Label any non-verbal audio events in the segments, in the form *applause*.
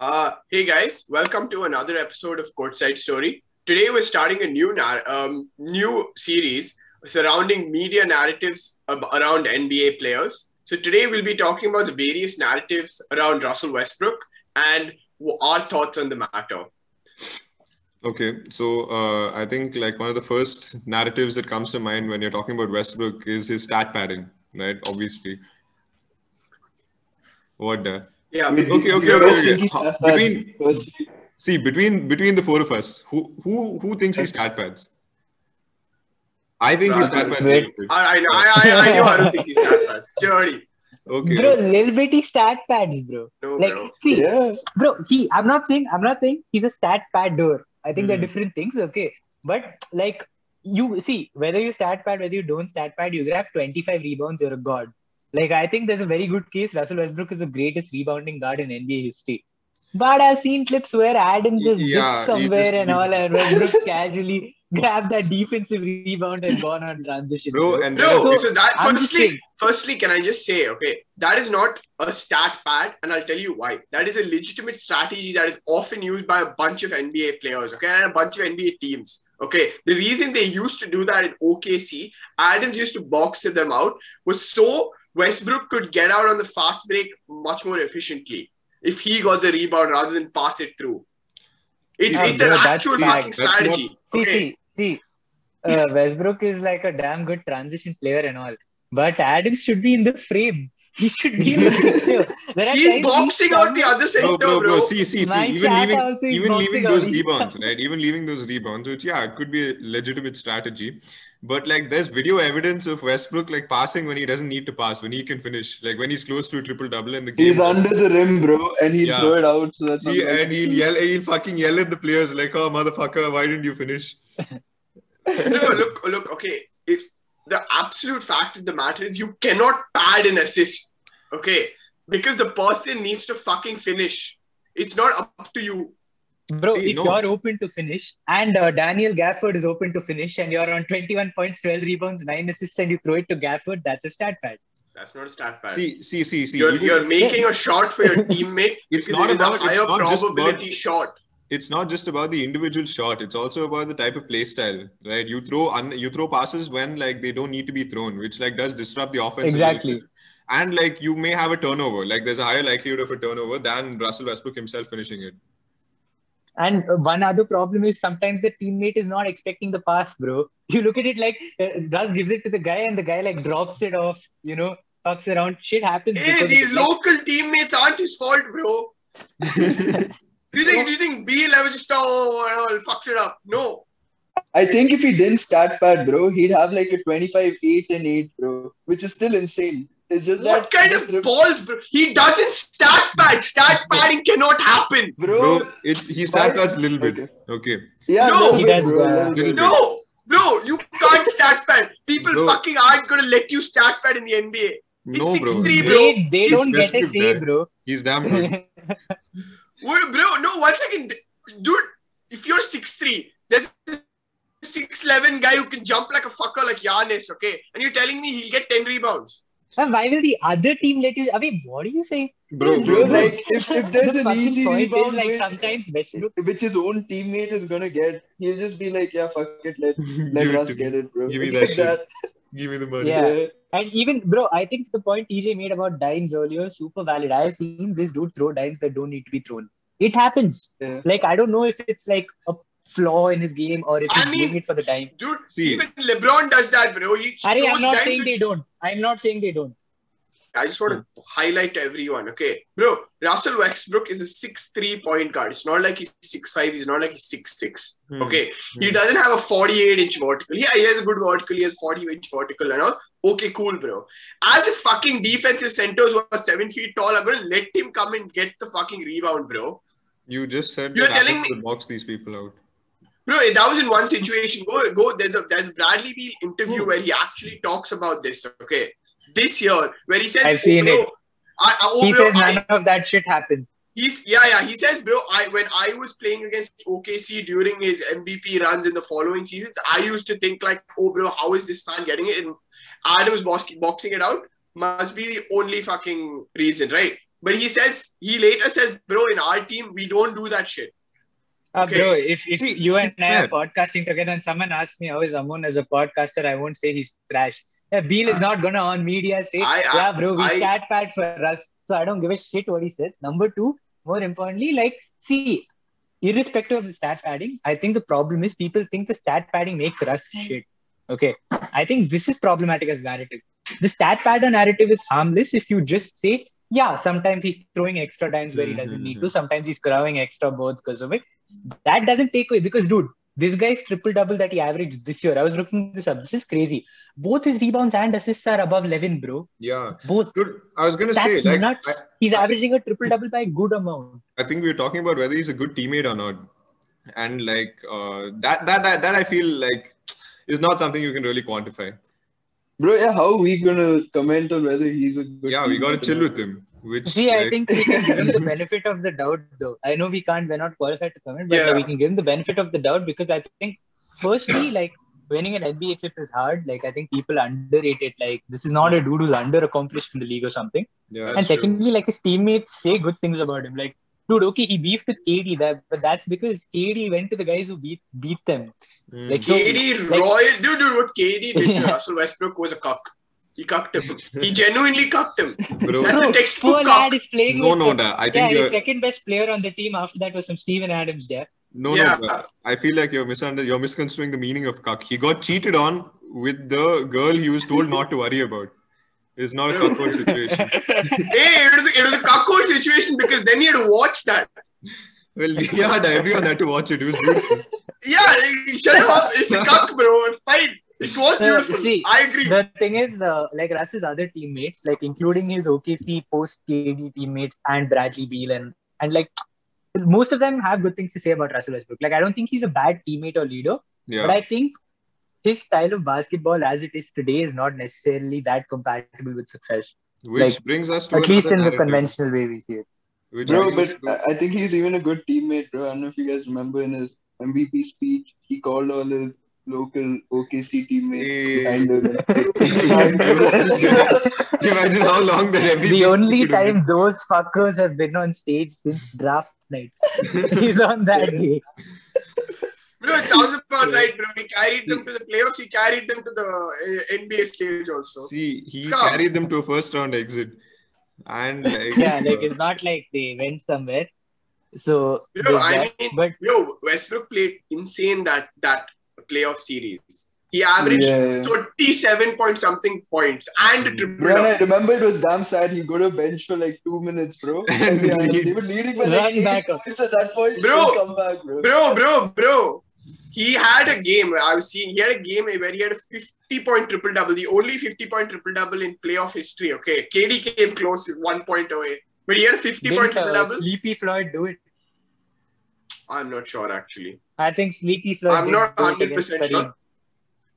Uh, hey guys, welcome to another episode of Courtside Story. Today we're starting a new nar- um, new series surrounding media narratives ab- around NBA players. So today we'll be talking about the various narratives around Russell Westbrook and our thoughts on the matter. Okay, so uh, I think like one of the first narratives that comes to mind when you're talking about Westbrook is his stat padding, right? Obviously. What the? Yeah, Okay, okay, okay. Okay. thinking How- stat pads, Between see between between the four of us, who who who thinks he's stat pads? I think he's stat pads. a Wait. I, I, know- I, I, I knew I don't think he's that bad. Dirty. Okay. Bro, little bitty stat pads, bro. No, Like, bro. see, Yeah. bro, he. I'm not saying. I'm not saying he's a stat pad door. I think they're Hmm. different things. Okay, but like you see, whether you stat pad, whether you don't stat pad, you grab 25 rebounds, you're a god. Like I think there's a very good case. Russell Westbrook is the greatest rebounding guard in NBA history. But I've seen clips where Adams just Yeah, dipped somewhere just- and all, and Westbrook *laughs* casually grabbed that defensive rebound and gone on transition. Bro, and then No, So, so that I'm firstly, firstly, can I just say, okay, that is not a stat pad, and I'll tell you why. That is a legitimate strategy that is often used by a bunch of NBA players, okay, and a bunch of NBA teams. Okay, the reason they used to do that in OKC, Adams used to box them out, was so Westbrook could get out on the fast break much more efficiently if he got the rebound rather than pass it through. It's, Yeah, it's an actual fucking strategy. See, see, see. Uh, Westbrook is like a damn good transition player and all, but Adams should be in the frame. He should be *laughs* in the picture. He's boxing out the other center, bro, bro, bro, see, see, see. My Even leaving, even leaving those rebounds, time. right? Even leaving those rebounds, which yeah, it could be a legitimate strategy. But like, there's video evidence of Westbrook like passing when he doesn't need to pass, when he can finish, like when he's close to a triple double in the game. He's under the rim, bro, and he'll Yeah. throw it out. So that's He, not and he'll yell, he'll fucking yell at the players like, "Oh, motherfucker, why didn't you finish?" *laughs* no, look, look, okay. If the absolute fact of the matter is you cannot pad an assist, okay? Because the person needs to fucking finish. It's not up to you. Bro, See, if no. you're open to finish and uh, Daniel Gafford is open to finish and you're on 21 points, 12 rebounds, 9 assists, and you throw it to Gafford, that's a stat pad. That's not a stat pad. See, see, see, see. you're, you're making a shot for your *laughs* teammate. It's not it is about- a it's higher not just about- probability shot. It's not just about the individual shot it's also about the type of play style right you throw un- you throw passes when like they don't need to be thrown which like does disrupt the offense Exactly. and like you may have a turnover like there's a higher likelihood of a turnover than russell westbrook himself finishing it And uh, one other problem is sometimes the teammate is not expecting the pass, bro. *laughs* You look at it like uh, Russ gives it to the guy and the guy like drops it off, you know, fucks around. Shit happens. Hey, these it's like- local teammates aren't his fault, bro. *laughs* *laughs* do you think do you think Beal ever just oh and all fucks it up? No. I think if he didn't stat pad, bro, he'd have like a 25, 8, and 8, bro, which is still insane. It's just What that. kind of rip- balls, bro? He doesn't stat pad. Stat padding cannot happen. Bro, bro it's he stat pads a little bit Okay. okay yeah, No, he bit, does, bro, little No, bro, you can't stat pad. People Bro. fucking aren't gonna let you stat pad in the NBA. no bro 6'3", bro. They, they He's don't get a Westbrook, say, bro. he's damn good *laughs* What, bro? No, one second, dude. If you're 6'3", there's a 6'11 guy who can jump like a fucker like Giannis, okay? And you're telling me he'll get 10 rebounds. And why will the other team let you? I mean, what do you say? bro Bro, bro, like, if, if there's The an easy point is, rebound like which, sometimes Westbrook. which his own teammate is gonna get, he'll just be like, yeah, fuck it, let, *laughs* let it Russ get it, bro. Give me that like shit. that. Give me the money Yeah. *laughs* And even, bro, I think the point TJ made about dimes earlier, super valid. I've seen this dude throw dimes that don't need to be thrown. It happens. Yeah. Like, I don't know if it's like a flaw in his game or if I he's mean- doing it for the dime. Dude, See. even LeBron does that, bro. He Ari, I'm not saying which- they don't. I'm not saying they don't. I just want to highlight to everyone, okay? Bro, Russell Westbrook is a six three point guard. It's not like he's six five. he's not like he's 6'6. Hmm. Okay. He Hmm. doesn't have a 48 inch vertical. Yeah, he has a good vertical, he has 40 inch vertical and all. Okay, cool, bro. As a fucking defensive centers who are seven feet tall, I'm gonna let him come and get the fucking rebound, bro. you just said You're telling me- would box these people out Bro, that was in one situation. Go, go. There's a there's a Bradley Beal interview where he actually talks about this. Okay, this year where he says, I've seen oh, bro, it. I, I, oh, he bro, says I- none of that shit happened. He's yeah, yeah. He says, bro, I when I was playing against OKC during his MVP runs in the following seasons, I used to think like, oh, bro, how is this fan getting it? And Adams box- boxing it out must be the only fucking reason, right? but he says he later says, bro, in our team we don't do that shit. Uh, Okay. Bro, if, if See, you and I are podcasting together and someone asks me how is Amon as a podcaster, I won't say he's trash. Yeah, Beal is uh, not gonna on media say, I- I- yeah, bro, we I- stat pad for us. So I don't give a shit what he says. Number two, more importantly, like, see, irrespective of the stat padding, I think the problem is people think the stat padding makes Russ hmm. shit. Okay. I think this is problematic as narrative. The stat padder narrative is harmless if you just say, yeah, sometimes he's throwing extra times where he doesn't need to. Mm-hmm. Sometimes he's crowing extra boards because of it. That doesn't take away because, dude, this guy's triple double that he averaged this year. I was looking this up. This is crazy. Both his rebounds and assists are above 11, bro. Yeah. Both. Dude, I was gonna That's say like nuts. I, he's averaging a triple double by a good amount. I think we were talking about whether he's a good teammate or not, and like uh, that, that that that I feel like is not something you can really quantify. Bro, yeah, how are we gonna comment on whether he's a good Yeah, we gotta chill not? with him. Which See, I think we can give him the *laughs* benefit of the doubt, though. I know we can't, we're not qualified to comment, but Yeah. we can give him the benefit of the doubt because I think, firstly, like winning an NBA chip is hard. Like, I think people underrate it. Like, this is not a dude who's under accomplished in the league or something. yeah, and That's true. secondly, like his teammates say good things about him. Like, dude, okay, he beefed with KD, that, but that's because KD went to the guys who beat beat them. Mm. Like, so- KD like- Royal, dude, dude, what KD did to *laughs* Yeah. Russell Westbrook was a cuck. He cucked him. He genuinely cucked him. bro. That's a textbook poor cuck. lad is playing No, with no, the- da. I yeah, think the you're second best player on the team after that was some Steven Adams there. no, Yeah. no. da. I feel like you're misunder you're misconstruing the meaning of cuck. He got cheated on with the girl he was told not to worry about. It's not a cuckold situation. *laughs* Hey, it was, it was a cuckold situation because then he had to watch that. Well, yeah, da, everyone had to watch it. It was beautiful. Yeah, shut up. It's a cuck, bro. It's fine. It was beautiful. see, I agree. The thing is, uh, like Russ's other teammates, like including his OKC post KD teammates and Bradley Beal, and and like most of them have good things to say about Russell Westbrook. Like I don't think he's a bad teammate or leader, Yeah. but I think his style of basketball as it is today is not necessarily that compatible with success. Which like, brings us to At least another in the conventional way we see it. Which Bro, but to- I- I think he's even a good teammate, bro. I don't know if you guys remember in his MVP speech, he called all his local OKC teammates Hey. behind him. *laughs* Imagine how long that MVP the only could been. time those fuckers have been on stage since draft night *laughs* is on that day. Bro, it sounds about right, bro. He carried them to the playoffs. He carried them to the uh, NBA stage also. See, he Scum. carried them to a first round exit. And like, Yeah, like it's not like they went somewhere. So, You know, I that. mean, but yo, Westbrook played insane that that playoff series. He averaged Yeah. 37 point something points and triple Bro, I remember it was damn sad. He got a bench for like two minutes, bro. And *laughs* And they, he- they were leading by like eight back points at that point. Bro. Come back, bro. Bro, bro, bro. He had a game. I was seeing. He had a game where he had a 50 point triple double. The only 50 point triple double in playoff history. Okay, KD came close, one point away, but he had a 50 point didn't triple uh, double. Sleepy Floyd do it? I'm not sure actually. I think Sleepy Floyd. I'm not 100% sure.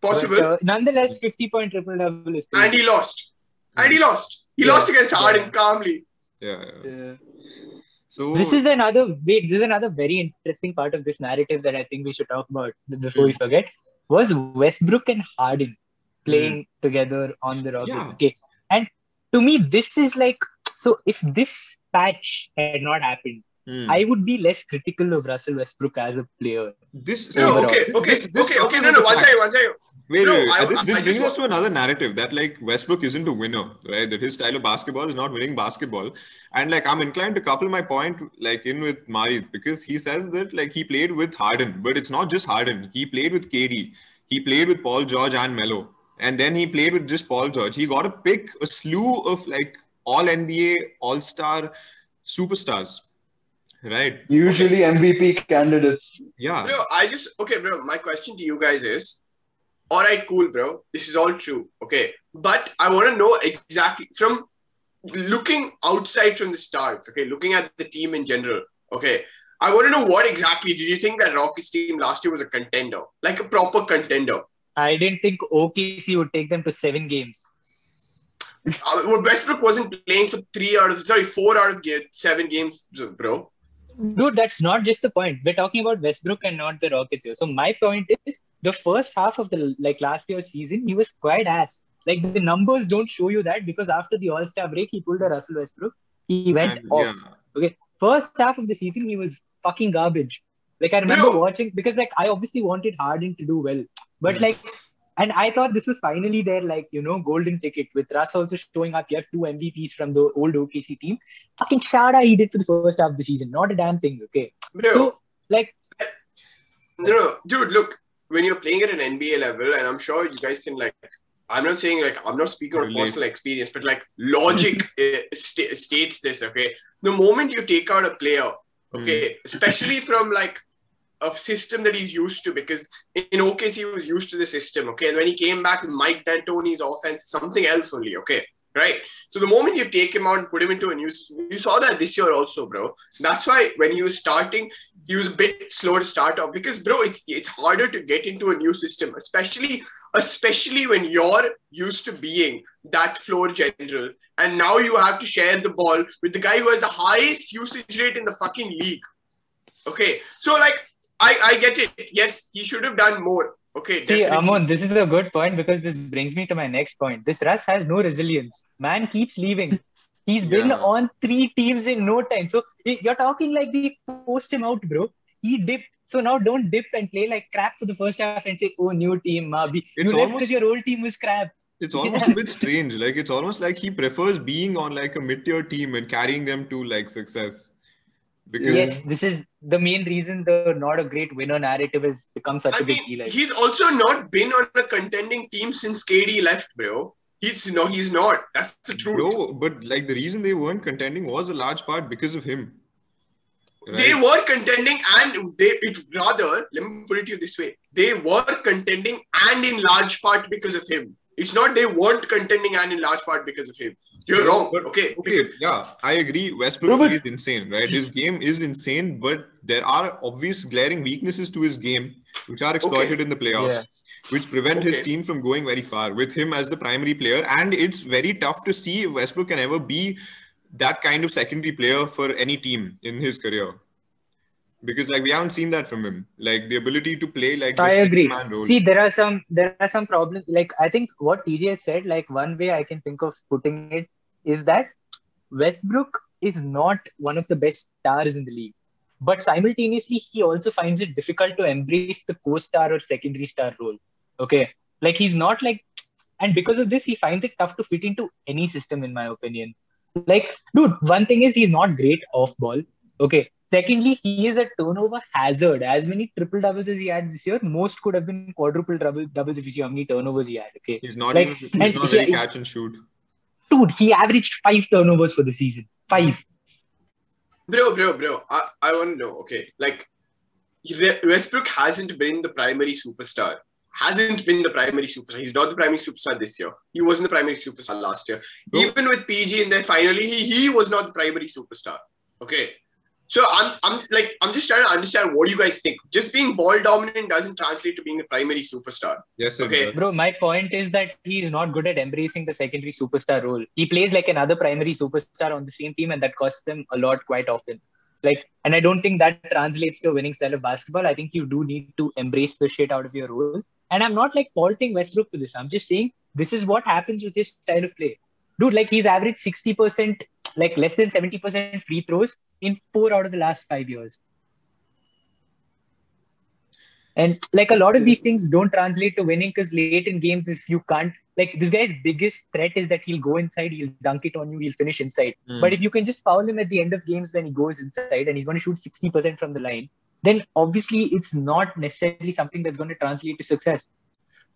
Possible, But, uh, nonetheless, 50 point triple double is and he lost. And he lost. He Yeah. lost against Harden Yeah. calmly. yeah, yeah. Yeah. So This is another wait. This is another very interesting part of this narrative that I think we should talk about before we forget. Was Westbrook and Harden playing together on the Rockets? Yeah. Okay, and to me, this is like so. If this patch had not happened, hmm. I would be less critical of Russell Westbrook as a player. this No, Overall. okay, okay, this- this okay, okay. talking No, no. the One fact- second, one second. Wait, No, wait, wait. I- this, I this just brings us to another narrative that like Westbrook isn't a winner, right? That his style of basketball is not winning basketball. And like I'm inclined to couple my point like in with Marith because he says that like he played with Harden, but it's not just Harden. He played with KD. He played with Paul George and Melo. And then he played with just Paul George. He got to pick a slew of like all NBA, all star superstars. Right. Usually MVP candidates. Yeah. Bro, I just okay, bro. My question to you guys is, all right, cool, bro. This is all true, okay. But I want to know exactly from looking outside from the stars, okay, looking at the team in general, okay. I want to know what exactly did you think that Rockets team last year was a contender, like a proper contender? I didn't think OKC would take them to seven games. Uh, well, Westbrook wasn't playing for three out of sorry four out of ga- seven games, bro. Dude, that's not just the point. We're talking about Westbrook and not the Rockets here. So my point is the first half of the like last year's season, he was quite ass. Like the numbers don't show you that because after the All-Star break, he pulled a Russell Westbrook. He went And, off. yeah. First half of the season, he was fucking garbage. Like I remember watching because like I obviously wanted Harden to do well, but Hmm. like, and I thought this was finally their like you know golden ticket with Russ also showing up. You have two MVPs from the old OKC team. Fucking Shada he did for the first half of the season, not a damn thing. Okay, Bro, so like no, no, dude, look, when you're playing at an NBA level, and I'm sure you guys can like, I'm not saying like I'm not speaking on Relate. personal experience, but like logic uh, *laughs* sta- states this. Okay, the moment you take out a player, okay, especially from like a system that he's used to, because in OKC he was used to the system. Okay, and when he came back Mike D'Antoni's offense, something else only. Okay. Right. So the moment you take him out and put him into a new, you saw that this year also, bro. That's why when he was starting, he was a bit slow to start off because bro it's it's harder to get into a new system especially especially when you're used to being that floor general and now you have to share the ball with the guy who has the highest usage rate in the fucking league okay so like i i get it yes he should have done more okay see definitely. Amon, this is a good point because this brings me to my next point. This Russ has no resilience. Man keeps leaving. He's been Yeah. on three teams in no time. So you're talking like they forced him out, bro. He dipped. So now don't dip and play like crap for the first half and say, "Oh, new team, Mabi." You It's left almost- because your old team was crap. It's almost a bit strange. Like it's almost like he prefers being on like a mid-tier team and carrying them to like success. Because Yes, this is the main reason the not a great winner narrative has become such I a big deal. He's also not been on a contending team since KD left, bro. He's no, he's not. That's the truth. bro, but like the reason they weren't contending was a large part because of him. They were contending and they it rather, let me put it to you this way. They were contending and in large part because of him. It's not they weren't contending and in large part because of him. You're wrong. But- okay. Okay, yeah, I agree. Westbrook No, but- is insane, right? His game is insane, but there are obvious glaring weaknesses to his game which are exploited in the playoffs, Yeah. which prevent his team from going very far with him as the primary player. And it's very tough to see if Westbrook can ever be that kind of secondary player for any team in his career. Because like we haven't seen that from him, like the ability to play like I agree. man role. See, there are some there are some problems. Like I think what TJ has said, like one way I can think of putting it is that Westbrook is not one of the best stars in the league, but simultaneously he also finds it difficult to embrace the co-star or secondary star role. Okay, like he's not like, and because of this, he finds it tough to fit into any system, in my opinion. Like, dude, one thing is he's not great off ball. Okay. Secondly, he is a turnover hazard. As many triple doubles as he had this year, most could have been quadruple double doubles if you see how many turnovers he had. Okay. He's not Like, even he's not he- very catch and shoot. Dude, he averaged five turnovers for the season. Five. Bro, bro, bro. I, I want to know, okay. Like Westbrook hasn't been the primary superstar. Hasn't been the primary superstar. He's not the primary superstar this year. He wasn't the primary superstar last year. Even with PG in there, finally, he, he was not the primary superstar. Okay. So I'm I'm like I'm just trying to understand what you guys think. Just being ball dominant doesn't translate to being a primary superstar. Yes, it Okay. does. Bro, my point is that he is not good at embracing the secondary superstar role. He plays like another primary superstar on the same team, and that costs them a lot quite often. Like, and I don't think that translates to a winning style of basketball. I think you do need to embrace the shit out of your role. And I'm not like faulting Westbrook for this. I'm just saying this is what happens with his style of play. Dude, like he's averaged 60%, like less than 70% free throws in four out of the last five years. And like a lot of these things don't translate to winning because late in games, if you can't, like this guy's biggest threat is that he'll go inside, he'll dunk it on you, he'll finish inside. Mm. But if you can just foul him at the end of games when he goes inside and he's going to shoot 60% from the line, then obviously it's not necessarily something that's going to translate to success.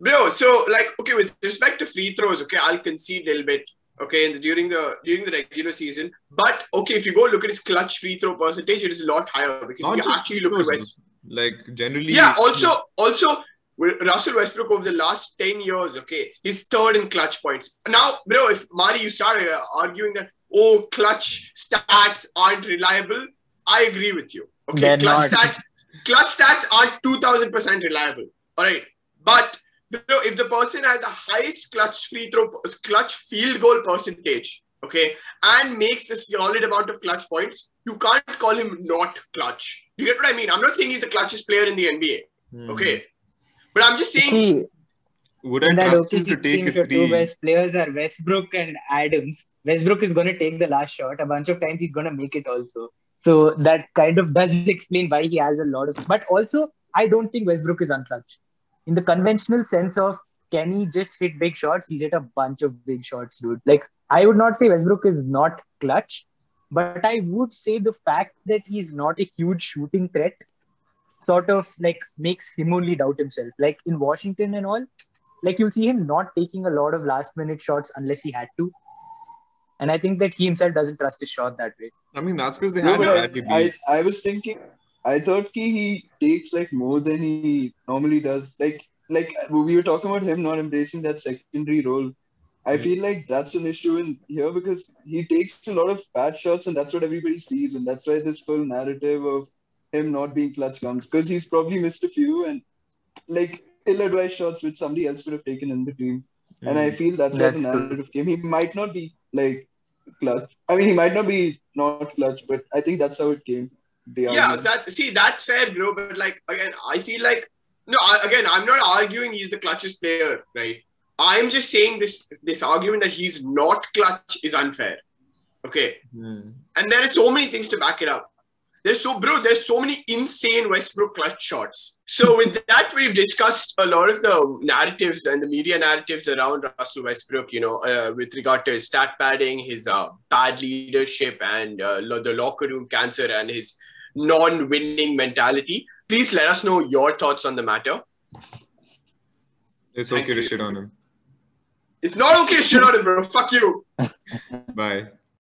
Bro, so like okay, with respect to free throws, okay, I'll concede a little bit. Okay, in the, during the during the regular season, but okay, if you go look at his clutch free throw percentage, it is a lot higher because Not if you actually look at throws, West, like generally. yeah. Also, also Russell Westbrook over the last ten years, okay, he's third in clutch points. Now, bro, if Mari you start uh, arguing that oh clutch stats aren't reliable, I agree with you. Okay, They're clutch not. stats clutch stats aren't two thousand percent reliable. All right, but bro, if the person has the highest clutch free throw, clutch field goal percentage, okay, and makes a solid amount of clutch points, you can't call him not clutch. You get what I mean? I'm not saying he's the clutchest player in the NBA, Hmm. okay, but I'm just saying, See, would I in that trust him to take team, a your two three? best players are Westbrook and Adams. Westbrook is going to take the last shot. A bunch of times he's going to make it also. So that kind of does explain why he has a lot of. But also, I don't think Westbrook is unclutch. In the conventional sense of can he just hit big shots? He's hit a bunch of big shots, dude. Like I would not say Westbrook is not clutch, but I would say the fact that he's not a huge shooting threat sort of like makes him only doubt himself. Like in Washington and all, like you'll see him not taking a lot of last minute shots unless he had to. And I think that he himself doesn't trust his shot that way. I mean, that's because they No, had but I, I, I was thinking, I thought he, he takes like more than he normally does. Like, like we were talking about him not embracing that secondary role. I feel like that's an issue in here because he takes a lot of bad shots, and that's what everybody sees, and that's why this full narrative of him not being clutch comes because he's probably missed a few and like ill-advised shots which somebody else would have taken in the team. And I feel that's, That's the true. narrative came. He might not be like clutch. I mean, he might not be not clutch, but I think that's how it came. Yeah, that see that's fair, bro. But like again, I feel like no. I, again, I'm not arguing he's the clutchest player, right? I'm just saying this this argument that he's not clutch is unfair. Okay, Hmm. and there are so many things to back it up. There's so bro, there's so many insane Westbrook clutch shots. So with that, we've discussed a lot of the narratives and the media narratives around Russell Westbrook. You know, uh, with regard to his stat padding, his uh, bad leadership, and uh, the locker room cancer, and his non-winning mentality. Please let us know your thoughts on the matter. It's Thank okay to shit on him. It's not okay to shit on him, bro. Fuck you. Bye.